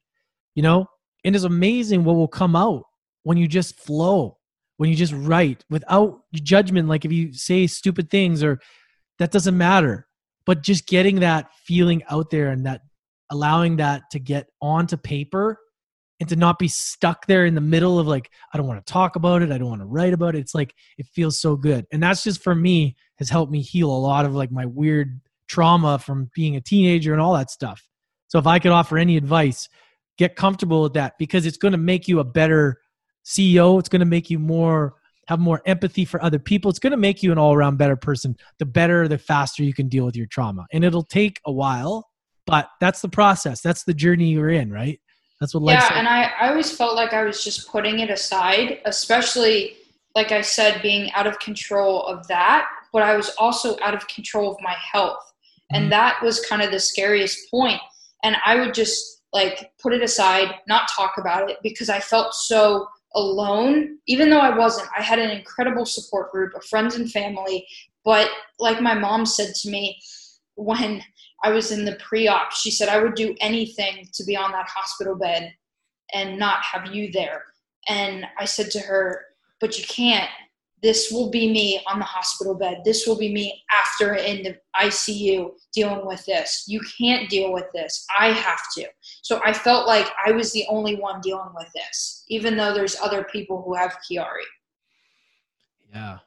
You know? And it's amazing what will come out when you just flow when you just write without judgment. Like if you say stupid things or that doesn't matter. But just getting that feeling out there and that allowing that to get onto paper and to not be stuck there in the middle of like i don't want to talk about it i don't want to write about it it's like it feels so good. And that's just for me has helped me heal a lot of like my weird trauma from being a teenager and all that stuff. So if i could offer any advice get comfortable with that because it's going to make you a better ceo it's going to make you more have more empathy for other people it's going to make you an all-around better person. The better the faster you can deal with your trauma. And it'll take a while but that's the process that's the journey you're in right that's what yeah, and I, I always felt like I was just putting it aside, especially like I said, being out of control of that, but I was also out of control of my health. And mm-hmm. that was kind of the scariest point. And I would just like put it aside, not talk about it because I felt so alone, even though I wasn't. I had an incredible support group of friends and family. But like my mom said to me, when I was in the pre op. She said, I would do anything to be on that hospital bed and not have you there. And I said to her, But you can't. This will be me on the hospital bed. This will be me after in the ICU dealing with this. You can't deal with this. I have to. So I felt like I was the only one dealing with this, even though there's other people who have Chiari. Yeah.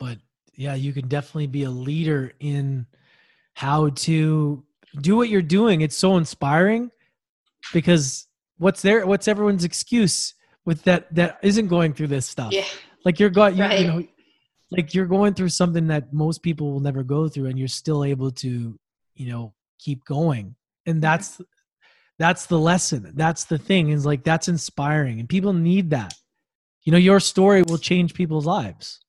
But yeah, you can definitely be a leader in how to do what you're doing. It's so inspiring because what's there? What's everyone's excuse with that that isn't going through this stuff? Yeah. Like you're going, you, right. you know, like you're going through something that most people will never go through, and you're still able to, you know, keep going. And that's that's the lesson. That's the thing. Is like that's inspiring, and people need that. You know, your story will change people's lives.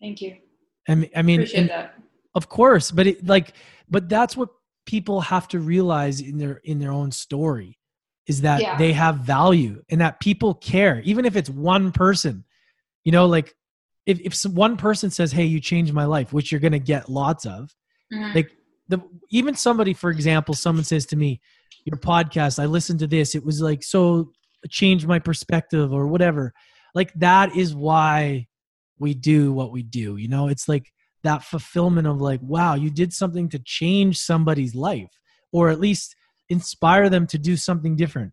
Thank you. I mean, I mean, Appreciate that of course, but it like but that's what people have to realize in their in their own story is that yeah. they have value and that people care even if it's one person. You know, like if if some, one person says, "Hey, you changed my life," which you're going to get lots of. Mm-hmm. Like the even somebody for example, someone says to me, "Your podcast, I listened to this. It was like so changed my perspective or whatever." Like that is why we do what we do. You know, it's like that fulfillment of like wow you did something to change somebody's life or at least inspire them to do something different.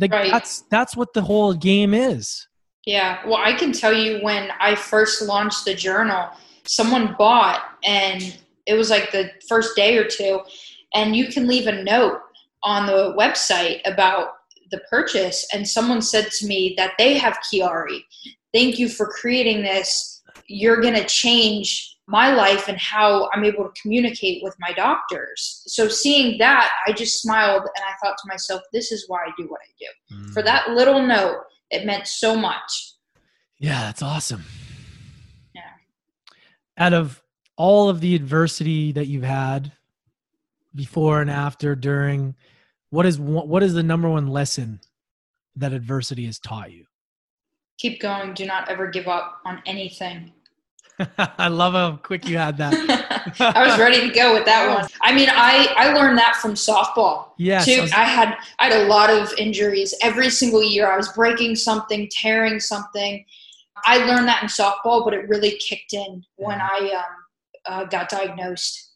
Like right. that's that's what the whole game is. Yeah. Well i can tell you when i first launched the journal someone bought and it was like the first day or two and you can leave a note on the website about the purchase and someone said to me that they have chiari. Thank you for creating this. You're going to change my life and how I'm able to communicate with my doctors. So seeing that, I just smiled and I thought to myself, this is why I do what I do. Mm. For that little note, it meant so much. Yeah, that's awesome. Yeah. Out of all of the adversity that you've had before and after, during, what is what is the number one lesson that adversity has taught you? Keep going. Do not ever give up on anything. <laughs> I love how quick you had that. <laughs> I was ready to go with that one. <laughs> I mean, I I learned that from softball. Yes, too. I had I had a lot of injuries every single year. I was breaking something, tearing something. I learned that in softball, but it really kicked in when I um, uh, got diagnosed.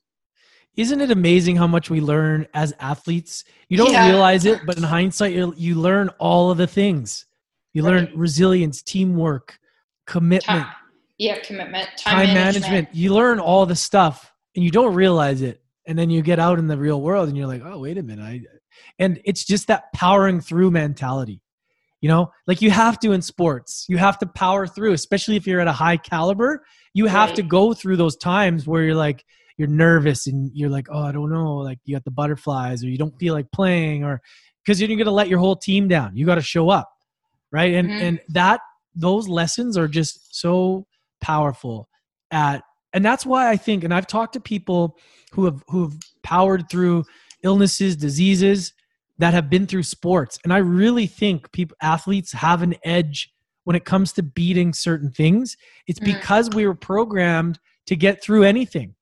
Isn't it amazing how much we learn as athletes? You don't yeah. realize it, but in hindsight, you you learn all of the things. You right. learn resilience, teamwork, commitment. Time yeah commitment time, time management. management. you learn all the stuff and you don't realize it and then you get out in the real world and you're like oh wait a minute i and it's just that powering through mentality you know like you have to in sports you have to power through especially if you're at a high caliber you have right. to go through those times where you're like you're nervous and you're like oh i don't know like you got the butterflies or you don't feel like playing or because you're to let your whole team down you got to show up right and mm-hmm. and that those lessons are just so powerful at and that's why I think and I've talked to people who have who have powered through illnesses, diseases that have been through sports and I really think people athletes have an edge when it comes to beating certain things. It's mm. because we were programmed to get through anything.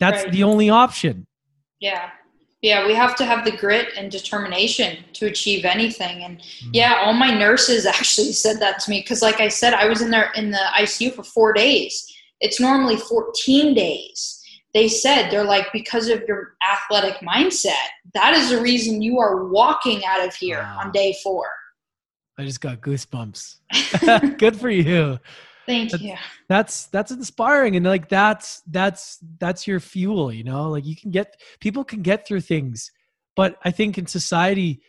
That's right. the only option. Yeah. Yeah, we have to have the grit and determination to achieve anything. And mm-hmm. yeah, all my nurses <laughs> actually said that to me because, like I said, I was in there in the ICU for four days. It's normally 14 days. They said they're like because of your athletic mindset, that is the reason you are walking out of here wow. on day four. I just got goosebumps. <laughs> <laughs> Good for you. Thank that's, you. That's that's inspiring and like that's that's that's your fuel, you know? Like you can get people can get through things. But I think in society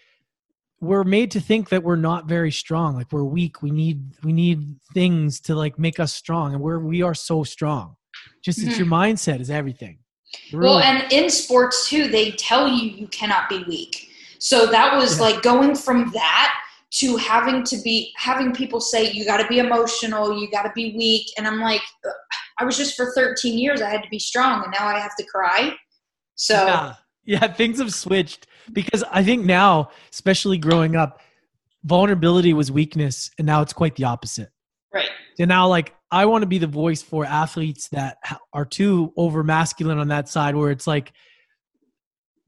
we're made to think that we're not very strong. Like we're weak. We need we need things to like make us strong and we're we are so strong. Just mm-hmm. it's your mindset is everything. Really. Well, and in sports too, they tell you you cannot be weak. So that was yeah. like going from that to having to be having people say you got to be emotional you got to be weak and i'm like i was just for 13 years i had to be strong and now i have to cry. So yeah, yeah things have switched because i think now especially growing up vulnerability was weakness and now it's quite the opposite. Right. And now like i want to be the voice for athletes that are too over masculine on that side where it's like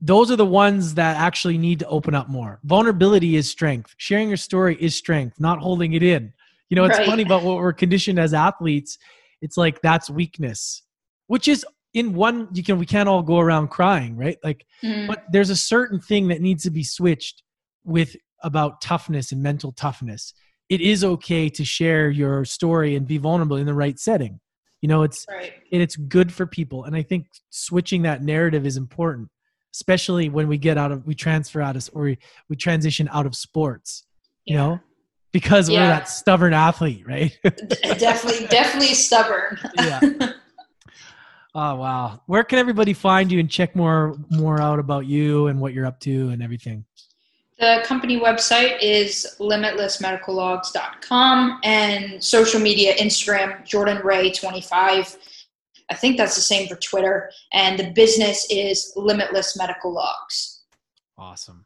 those are the ones that actually need to open up more. Vulnerability is strength. Sharing your story is strength, not holding it in. You know, it's right. funny about what we're conditioned as athletes. It's like that's weakness, which is in one, you can, we can't all go around crying, right? Like, mm. but there's a certain thing that needs to be switched with about toughness and mental toughness. It is okay to share your story and be vulnerable in the right setting. You know, it's, right. and it's good for people. And I think switching that narrative is important especially when we get out of we transfer out of or we, we transition out of sports you yeah. know because yeah. we're that stubborn athlete right? <laughs> Definitely definitely stubborn. Yeah. Oh wow. Where can everybody find you and check more more out about you and what you're up to and everything? The company website is limitlessmedicallogs.com and social media instagram jordan ray 25 I think that's the same for Twitter. And the business is Limitless Medical Logs. Awesome.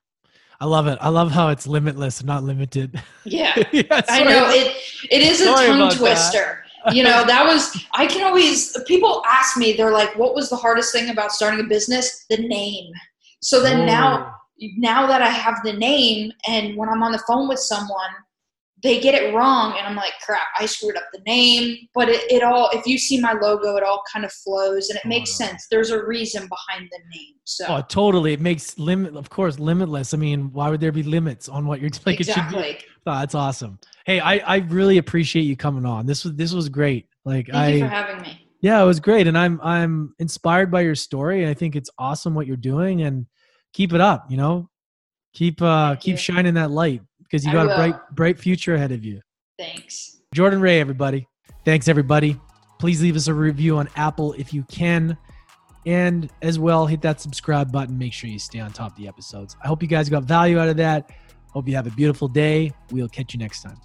I love it. I love how it's limitless, not limited. Yeah, <laughs> yeah I know it. It is a tongue twister. you know, that was. I can always. People ask me, they're like, "What was the hardest thing about starting a business?" The name. So then oh. now, now that I have the name, and when I'm on the phone with someone, they get it wrong and i'm like crap i screwed up the name. But it, it all if you see my logo it all kind of flows and it makes sense. There's a reason behind the name so. Oh totally. It makes limit of course limitless. I mean why would there be limits on what you're <laughs> like exactly. it should be oh, that's awesome. Hey i i really appreciate you coming on. This was this was great. Like Thank i you for having me. Yeah it was great and i'm i'm inspired by your story and i think it's awesome what you're doing and keep it up you know? Keep uh Thank keep you. shining that light because you got a bright bright future ahead of you. Thanks. Jordan Ray, everybody. Thanks, everybody. Please leave us a review on Apple if you can. And as well, hit that subscribe button. Make sure you stay on top of the episodes. I hope you guys got value out of that. Hope you have a beautiful day. We'll catch you next time.